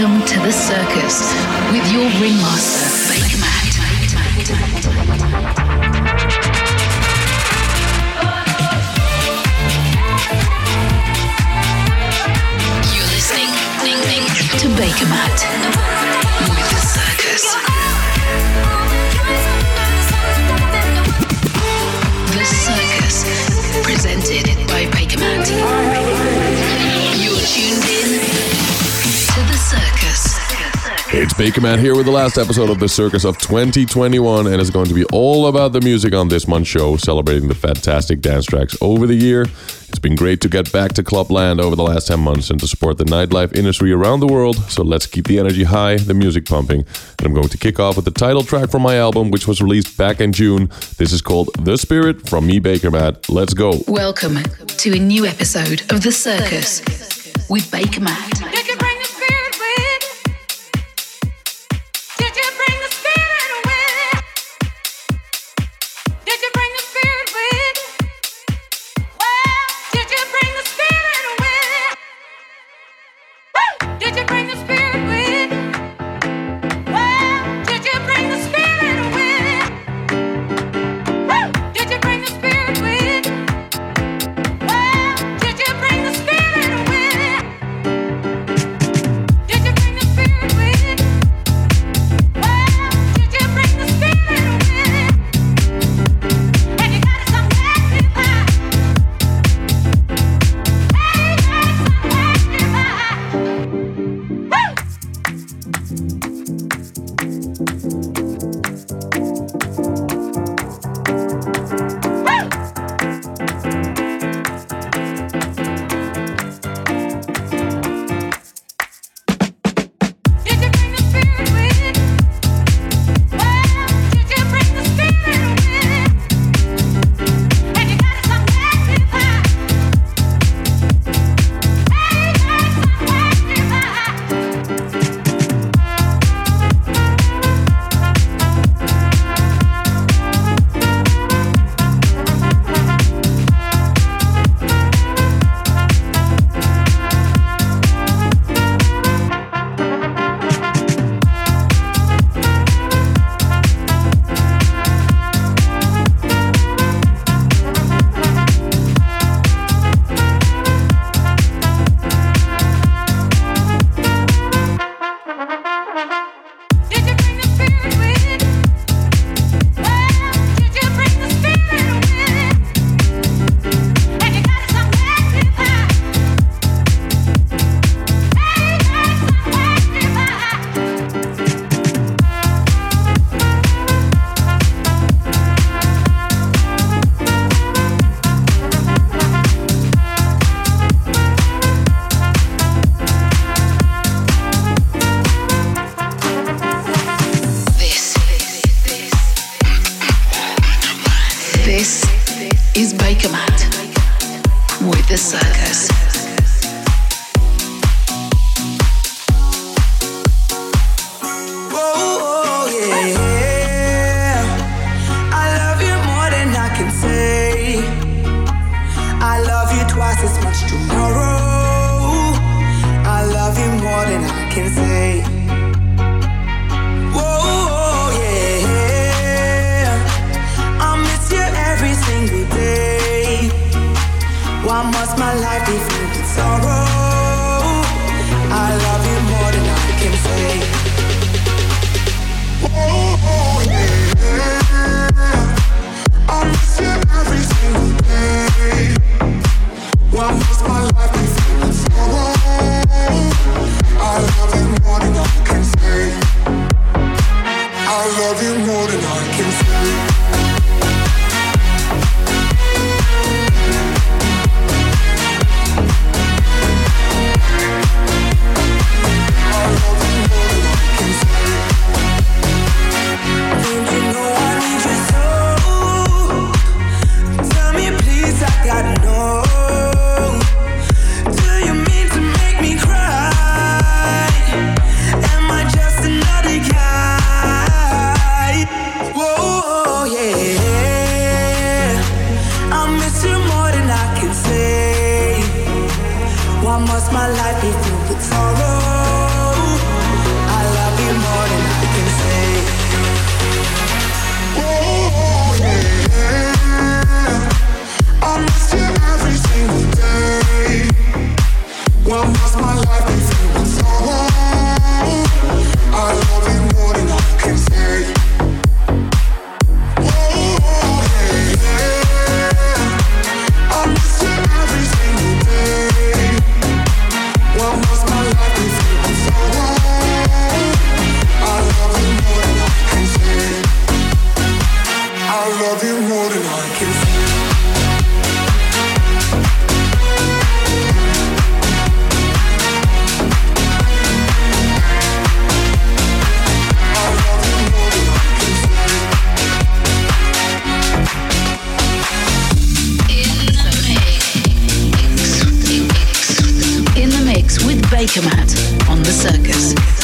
Welcome to the circus with your ringmaster, Baker Matt. You're listening to Baker Matt with the circus. The circus, presented by Baker Matt. It's Baker Man here with the last episode of the Circus of 2021, and it's going to be all about the music on this month's show, celebrating the fantastic dance tracks over the year. It's been great to get back to Clubland over the last 10 months and to support the nightlife industry around the world. So let's keep the energy high, the music pumping. And I'm going to kick off with the title track from my album, which was released back in June. This is called The Spirit from me, Baker Matt. Let's go. Welcome to a new episode of The Circus with Baker Matt. Tomorrow. I love you more than I can say. Yeah. I miss you every single day. Why must my life be sorrow? I love you more than I can say. Yeah. I miss you every single day. I lost my life before I love you more than I can say I love you more than I can say. I love you more than I can. Baker Mat on the circus.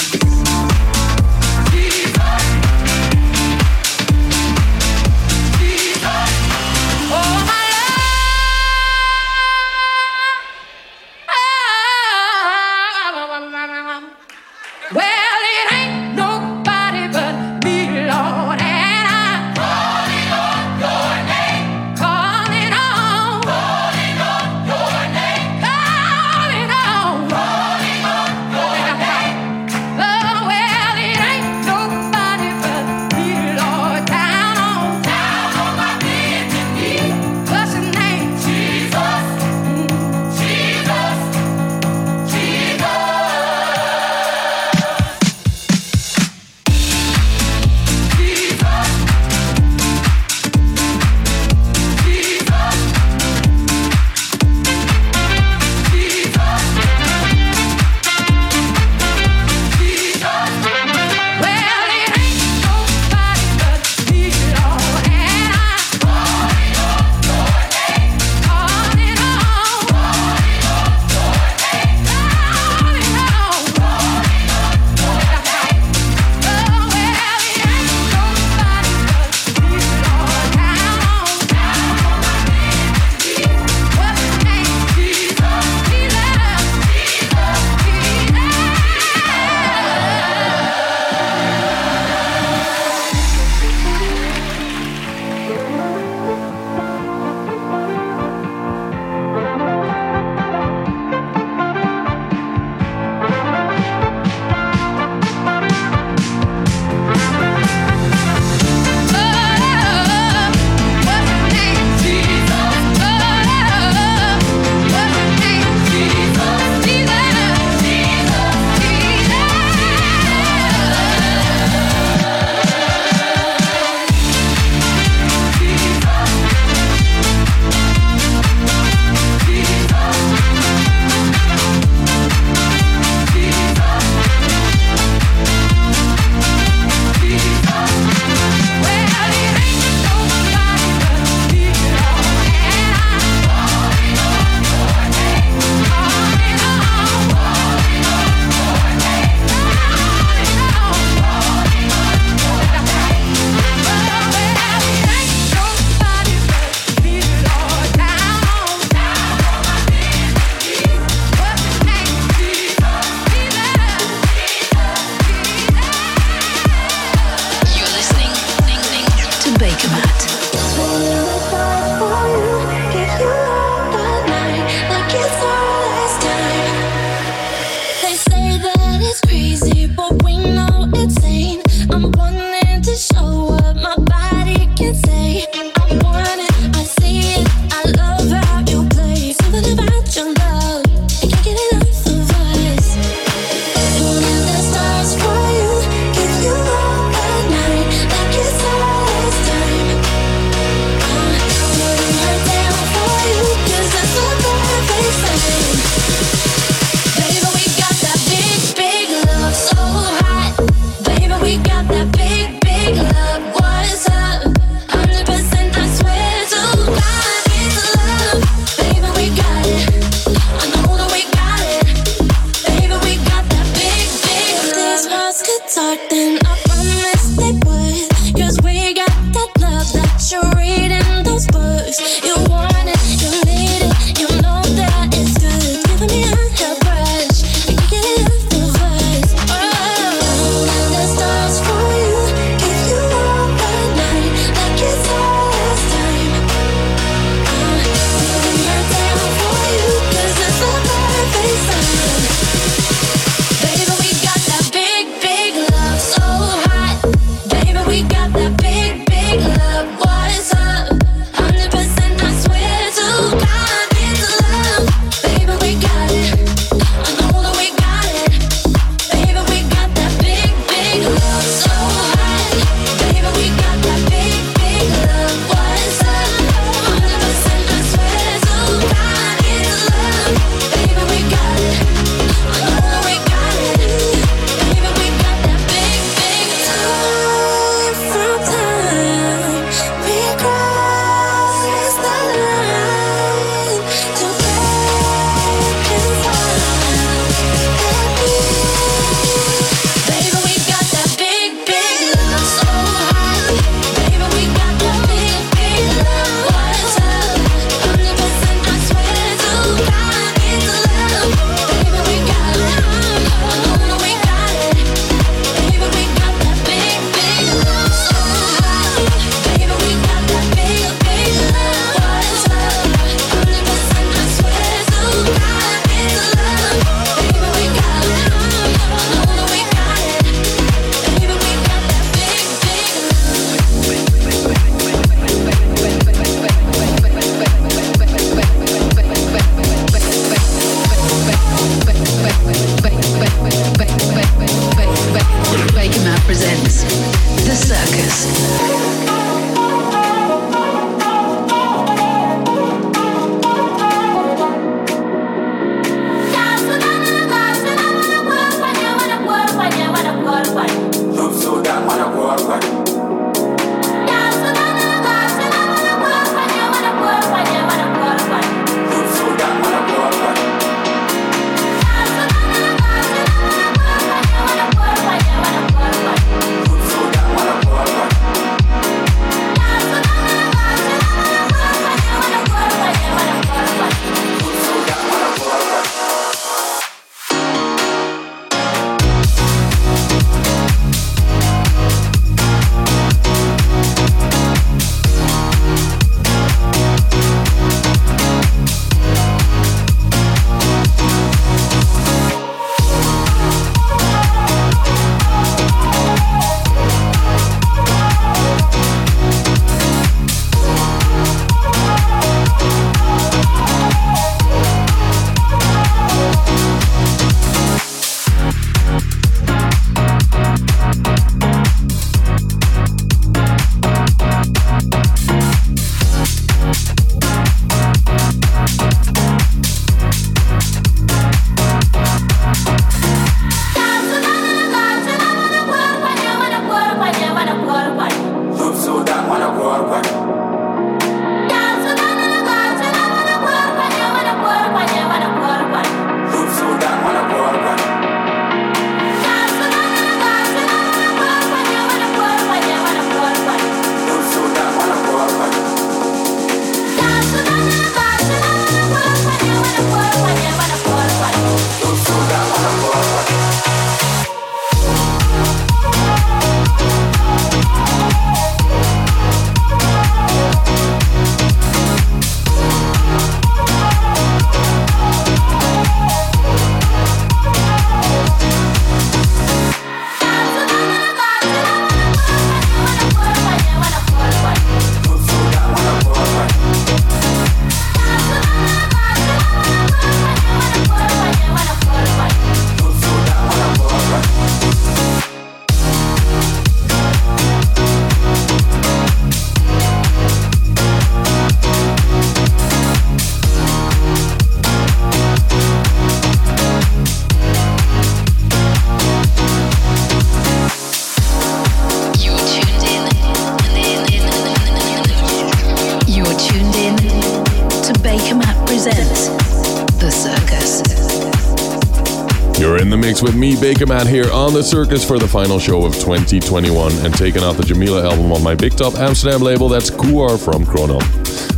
Baker Man, here on the circus for the final show of 2021 and taking out the Jamila album on my Big Top Amsterdam label. That's Kuar from Chrono.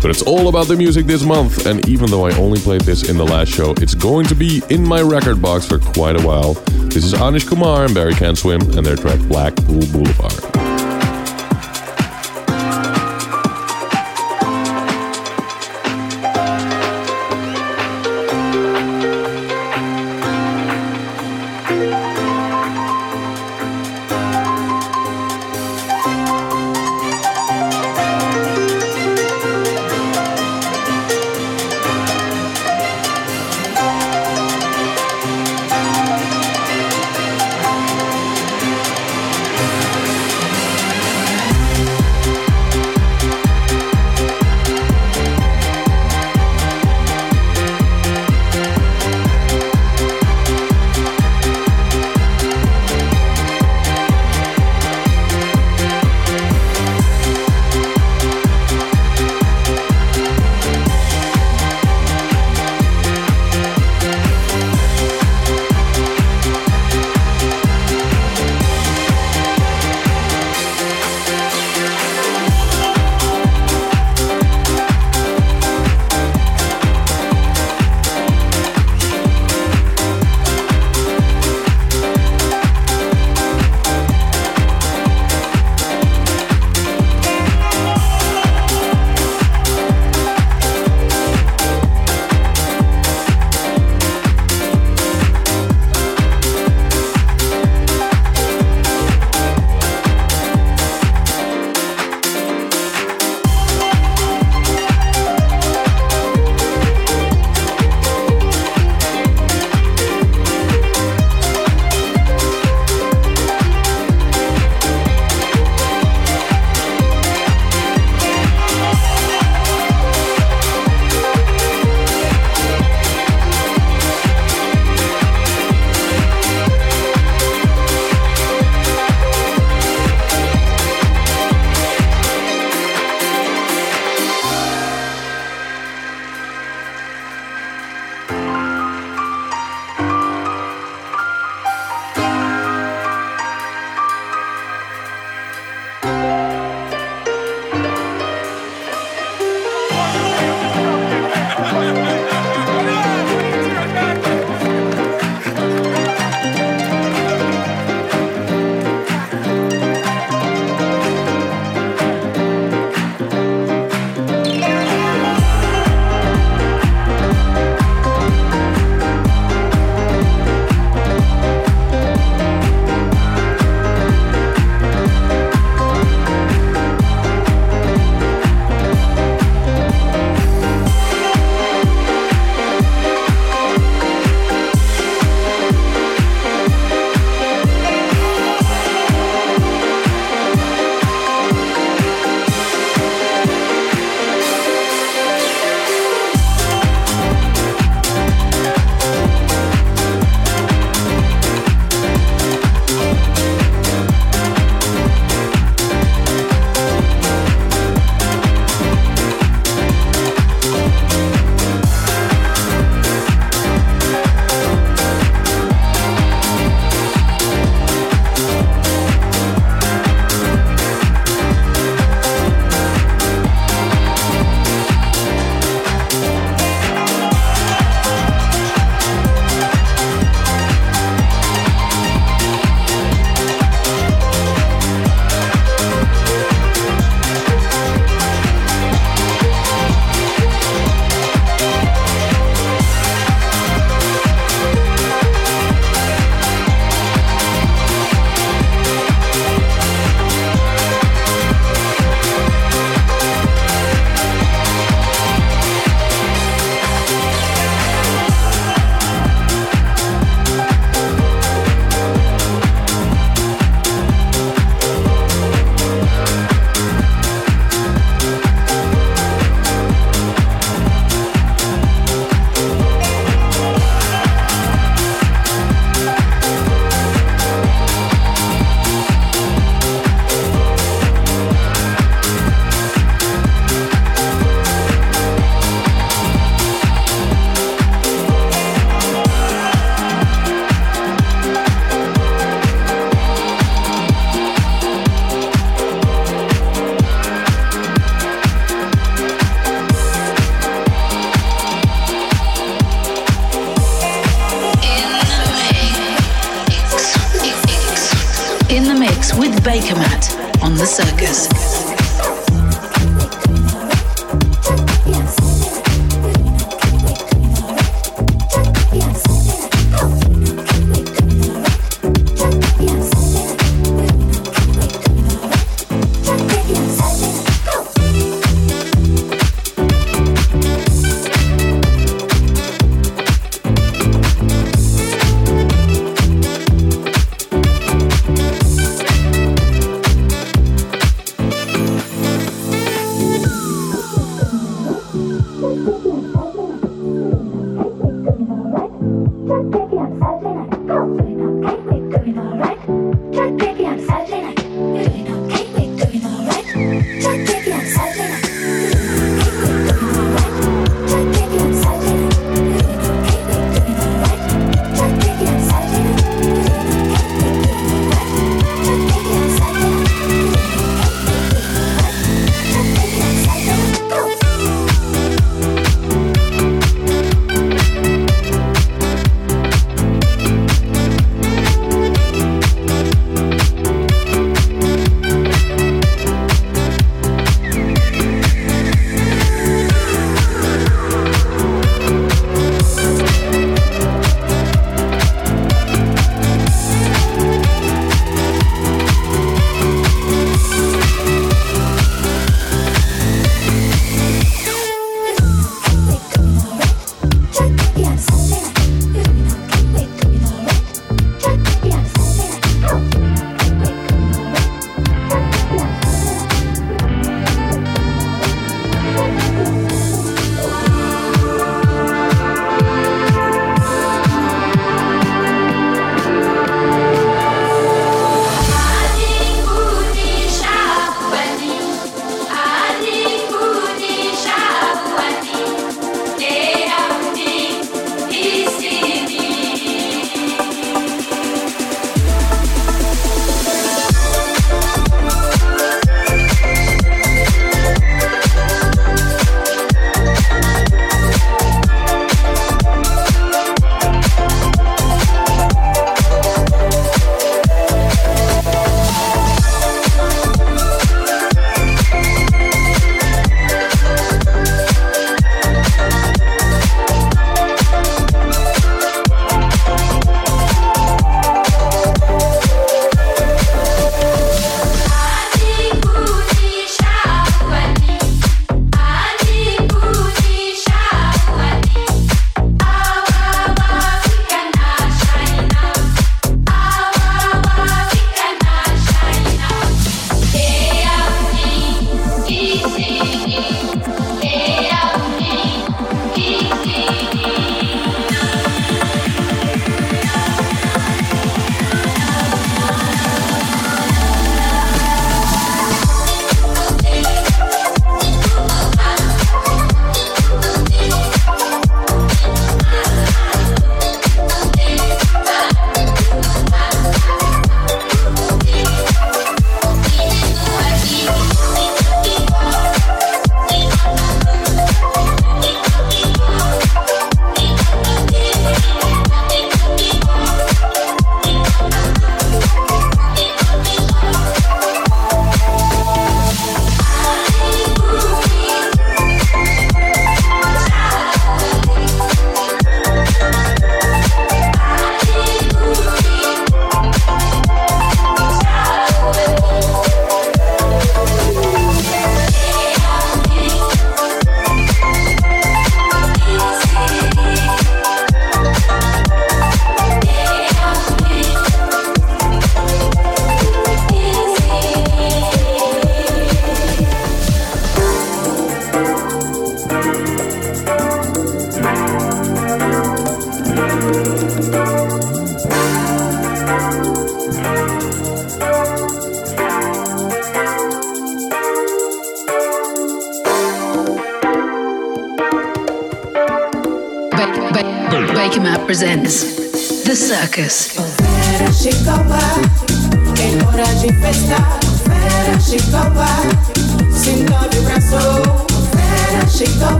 But it's all about the music this month, and even though I only played this in the last show, it's going to be in my record box for quite a while. This is Anish Kumar and Barry Can't Swim and their track Blackpool Boulevard.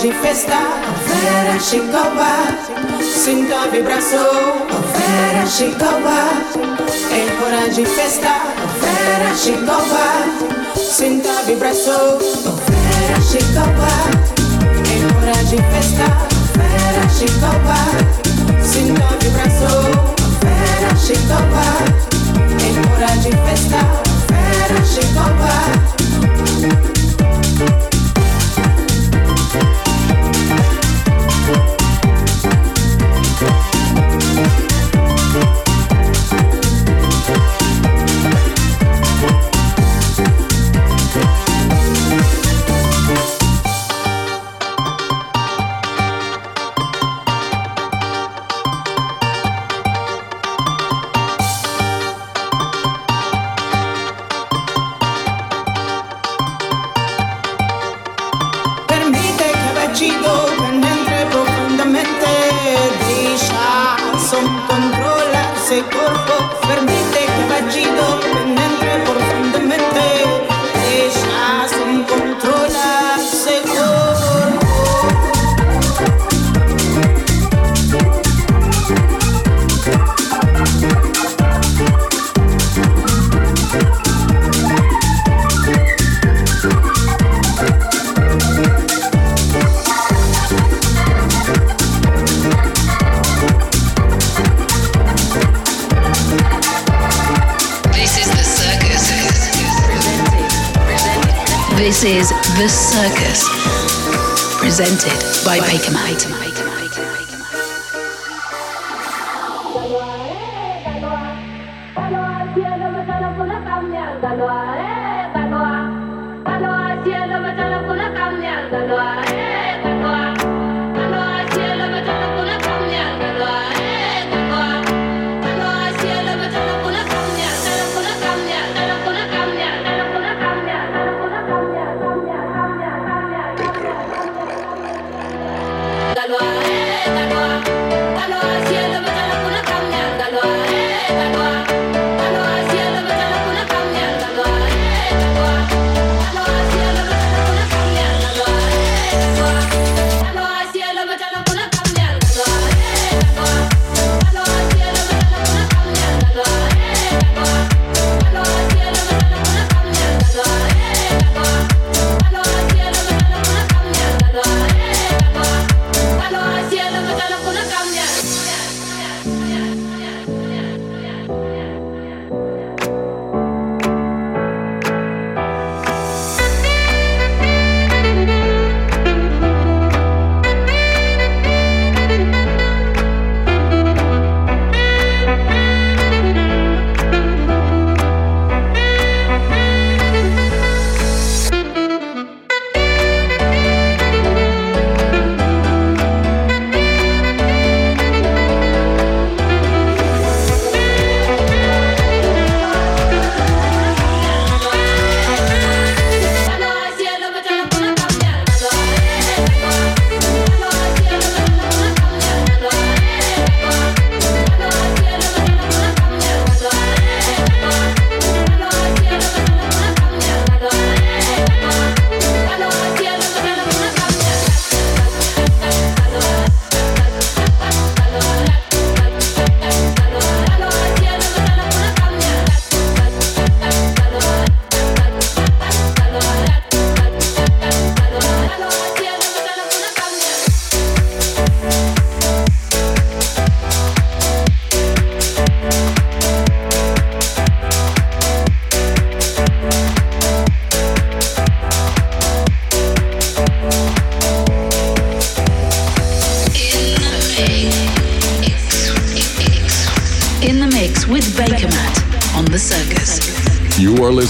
de festa, Vera Chicoba. Sinta a vibração, Vera Chicoba. É hora de festa, Vera Chicoba. Sinta a vibração, Vera Chicoba. É hora de festa, Vera Chicoba. Sinta a vibração, Vera Chicoba. É hora de festa, Vera Chicoba. The circus. Presented by Baker Galois,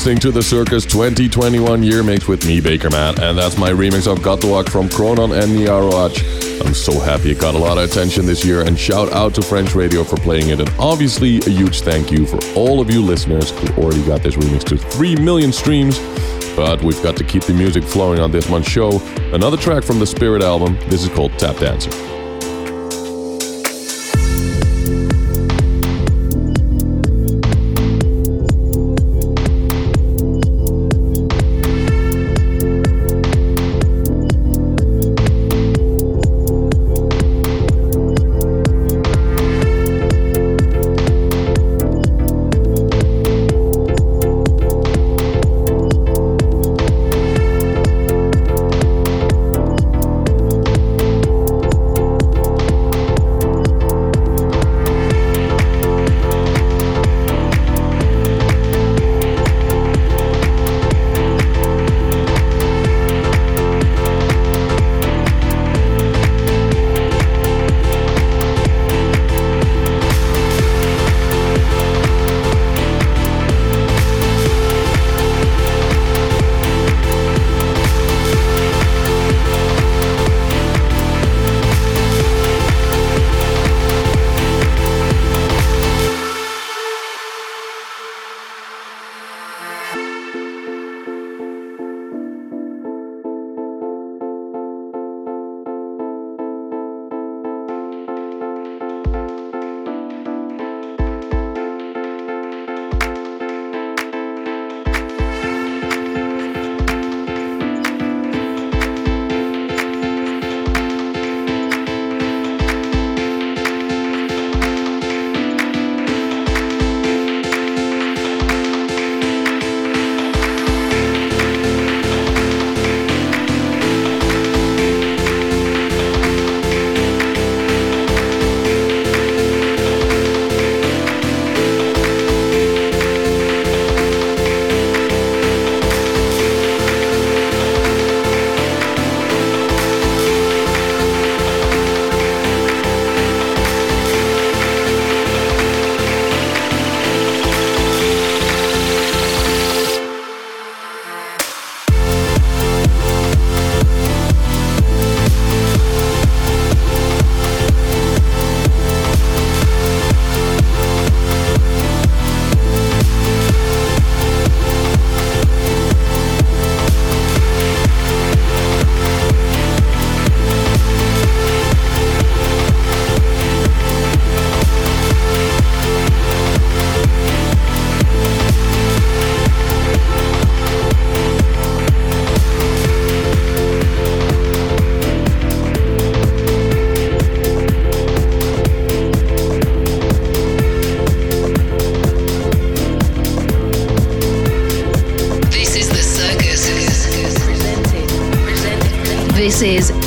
listening to the Circus 2021 year mix with me, Baker Matt, and that's my remix of Walk from Cronon and Niaroach. I'm so happy it got a lot of attention this year, and shout out to French Radio for playing it, and obviously a huge thank you for all of you listeners who already got this remix to 3 million streams. But we've got to keep the music flowing on this month's show. Another track from the Spirit album. This is called Tap Dancer.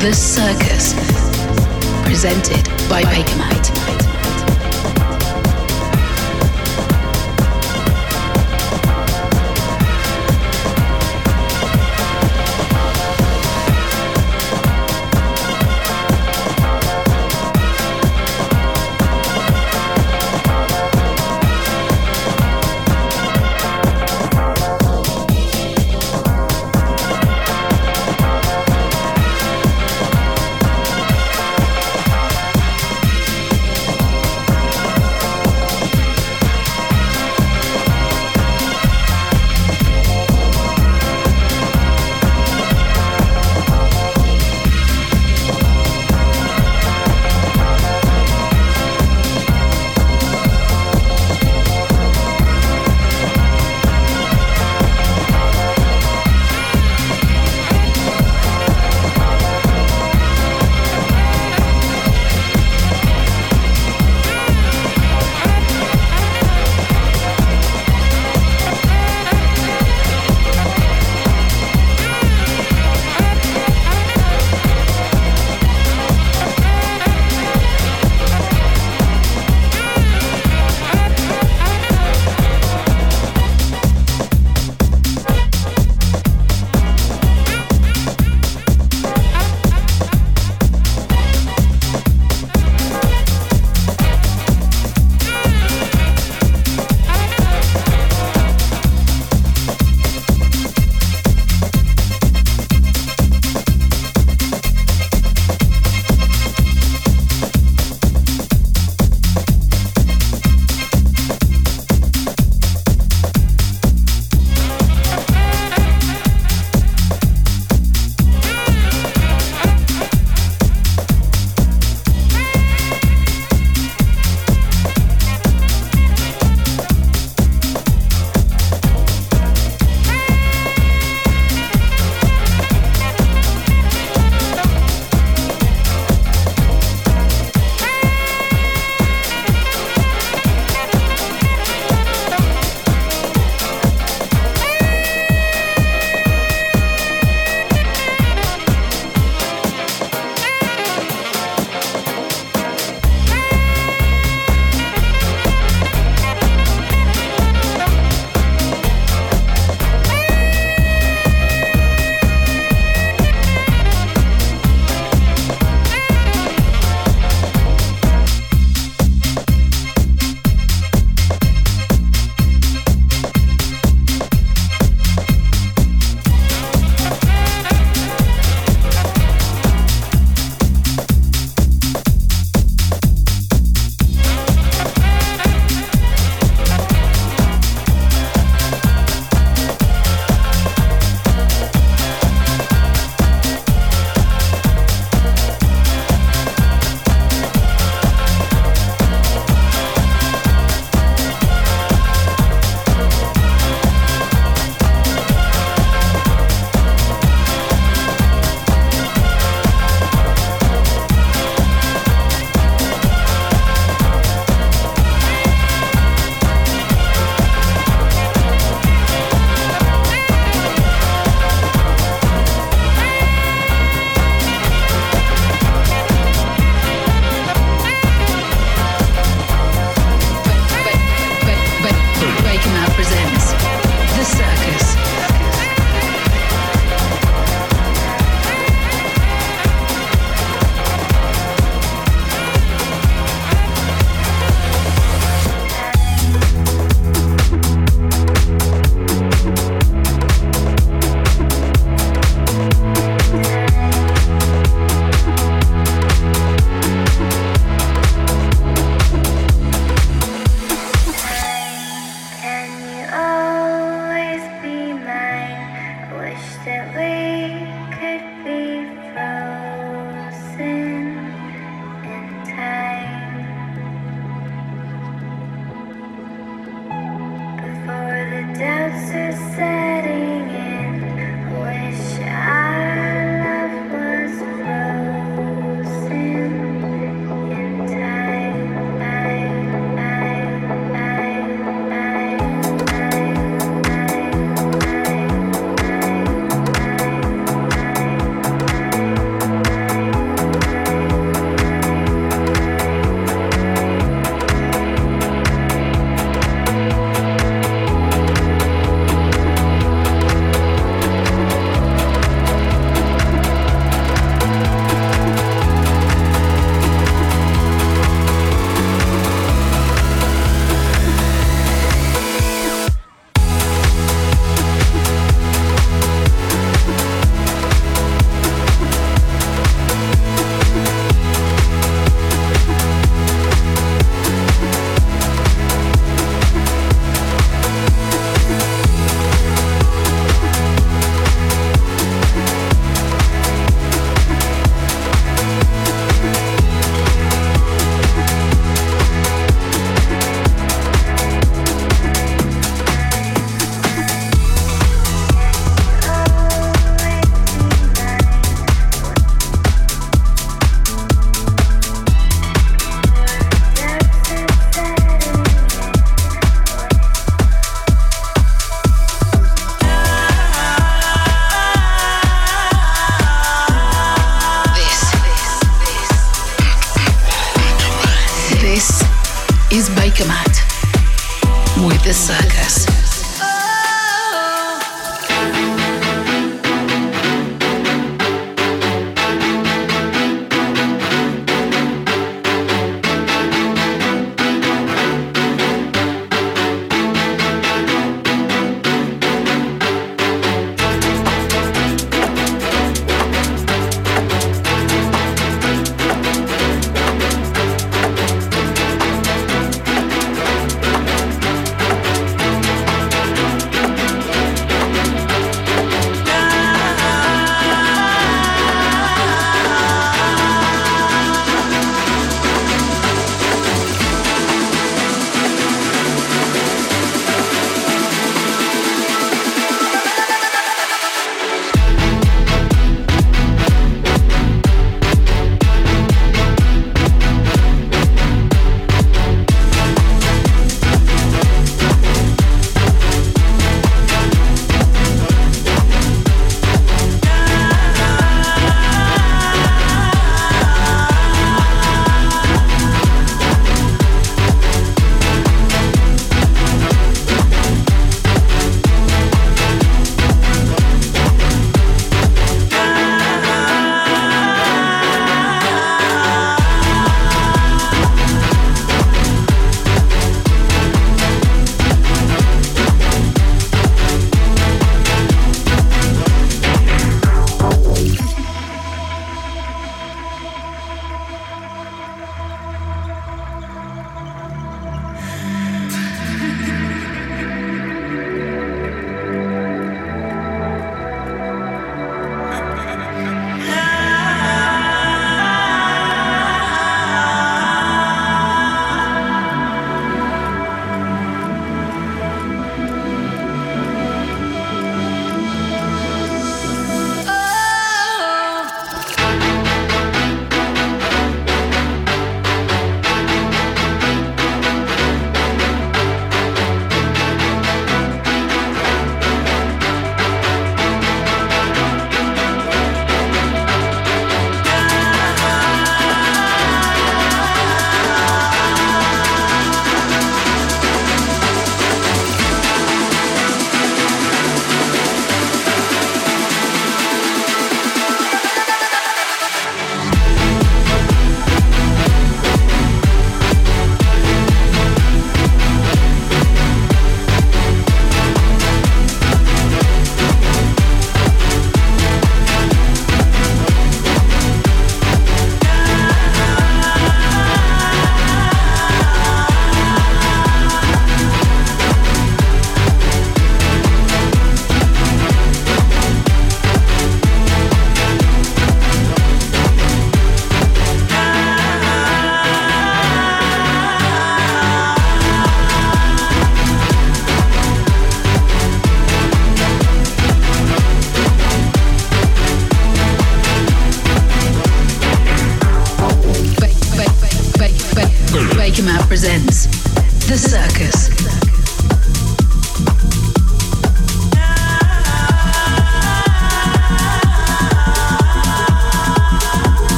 The circus. Presented by Baker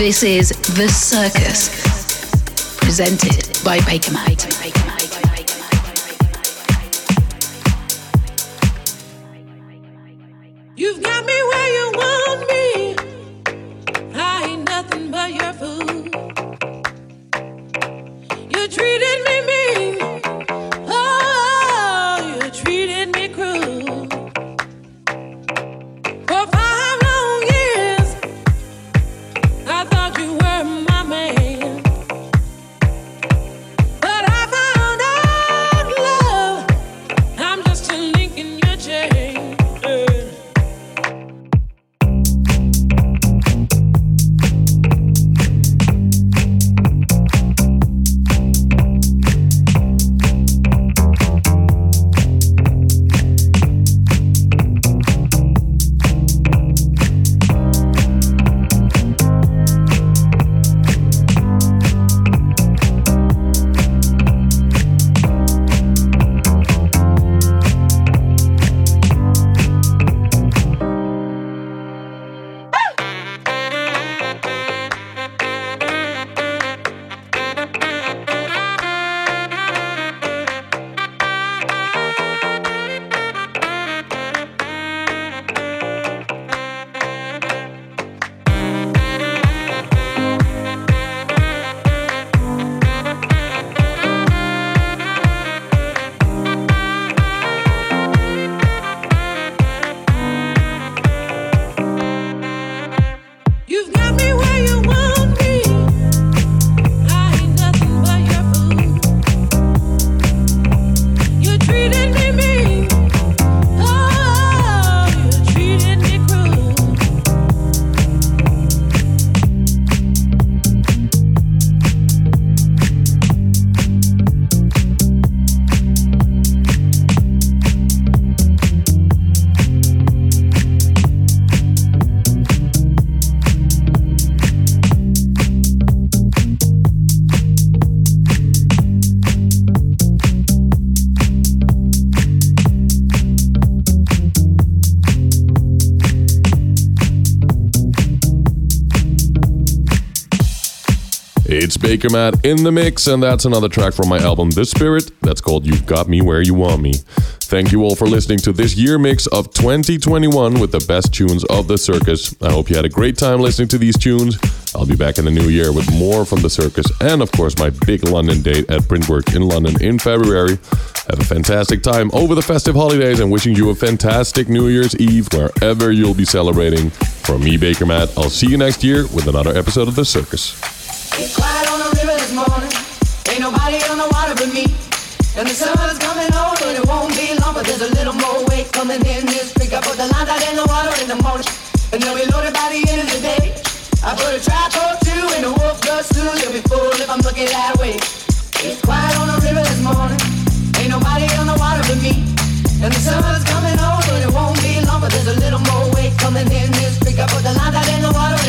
This is the circus. Presented by Baker Matt. Baker Matt in the mix, and that's another track from my album The Spirit that's called You've Got Me Where You Want Me. Thank you all for listening to this year mix of 2021 with the best tunes of the circus. I hope you had a great time listening to these tunes. I'll be back in the new year with more from the circus and, of course, my big London date at Printwork in London in February. Have a fantastic time over the festive holidays and wishing you a fantastic New Year's Eve wherever you'll be celebrating. From me, Baker Matt, I'll see you next year with another episode of The Circus. And the summer's coming on, and it won't be long, but there's a little more weight coming in this creek. I put the lines out in the water in the morning, and they'll be loaded by the end of the day. I put a trap or two in the wolf bus too. They'll be full if I'm looking that way. It's quiet on the river this morning. Ain't nobody on the water but me. And the summer's coming on, and it won't be long, but there's a little more weight coming in this creek. I put the lines out in the water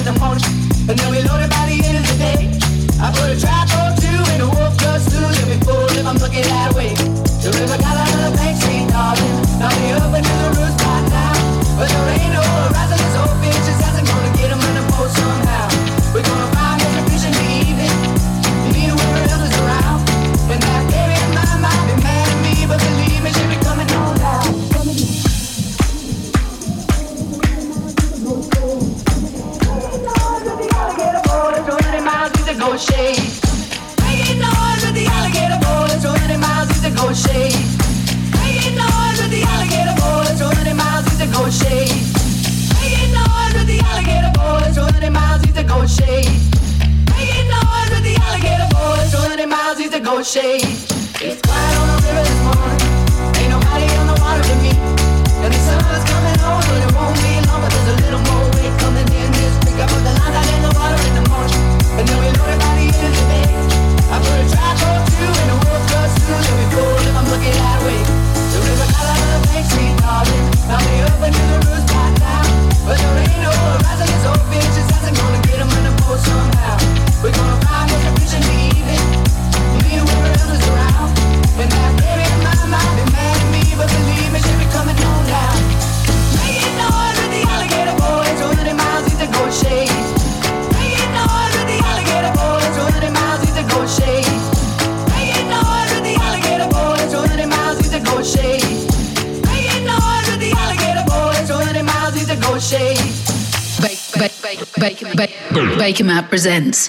Matt presents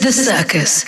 The Circus.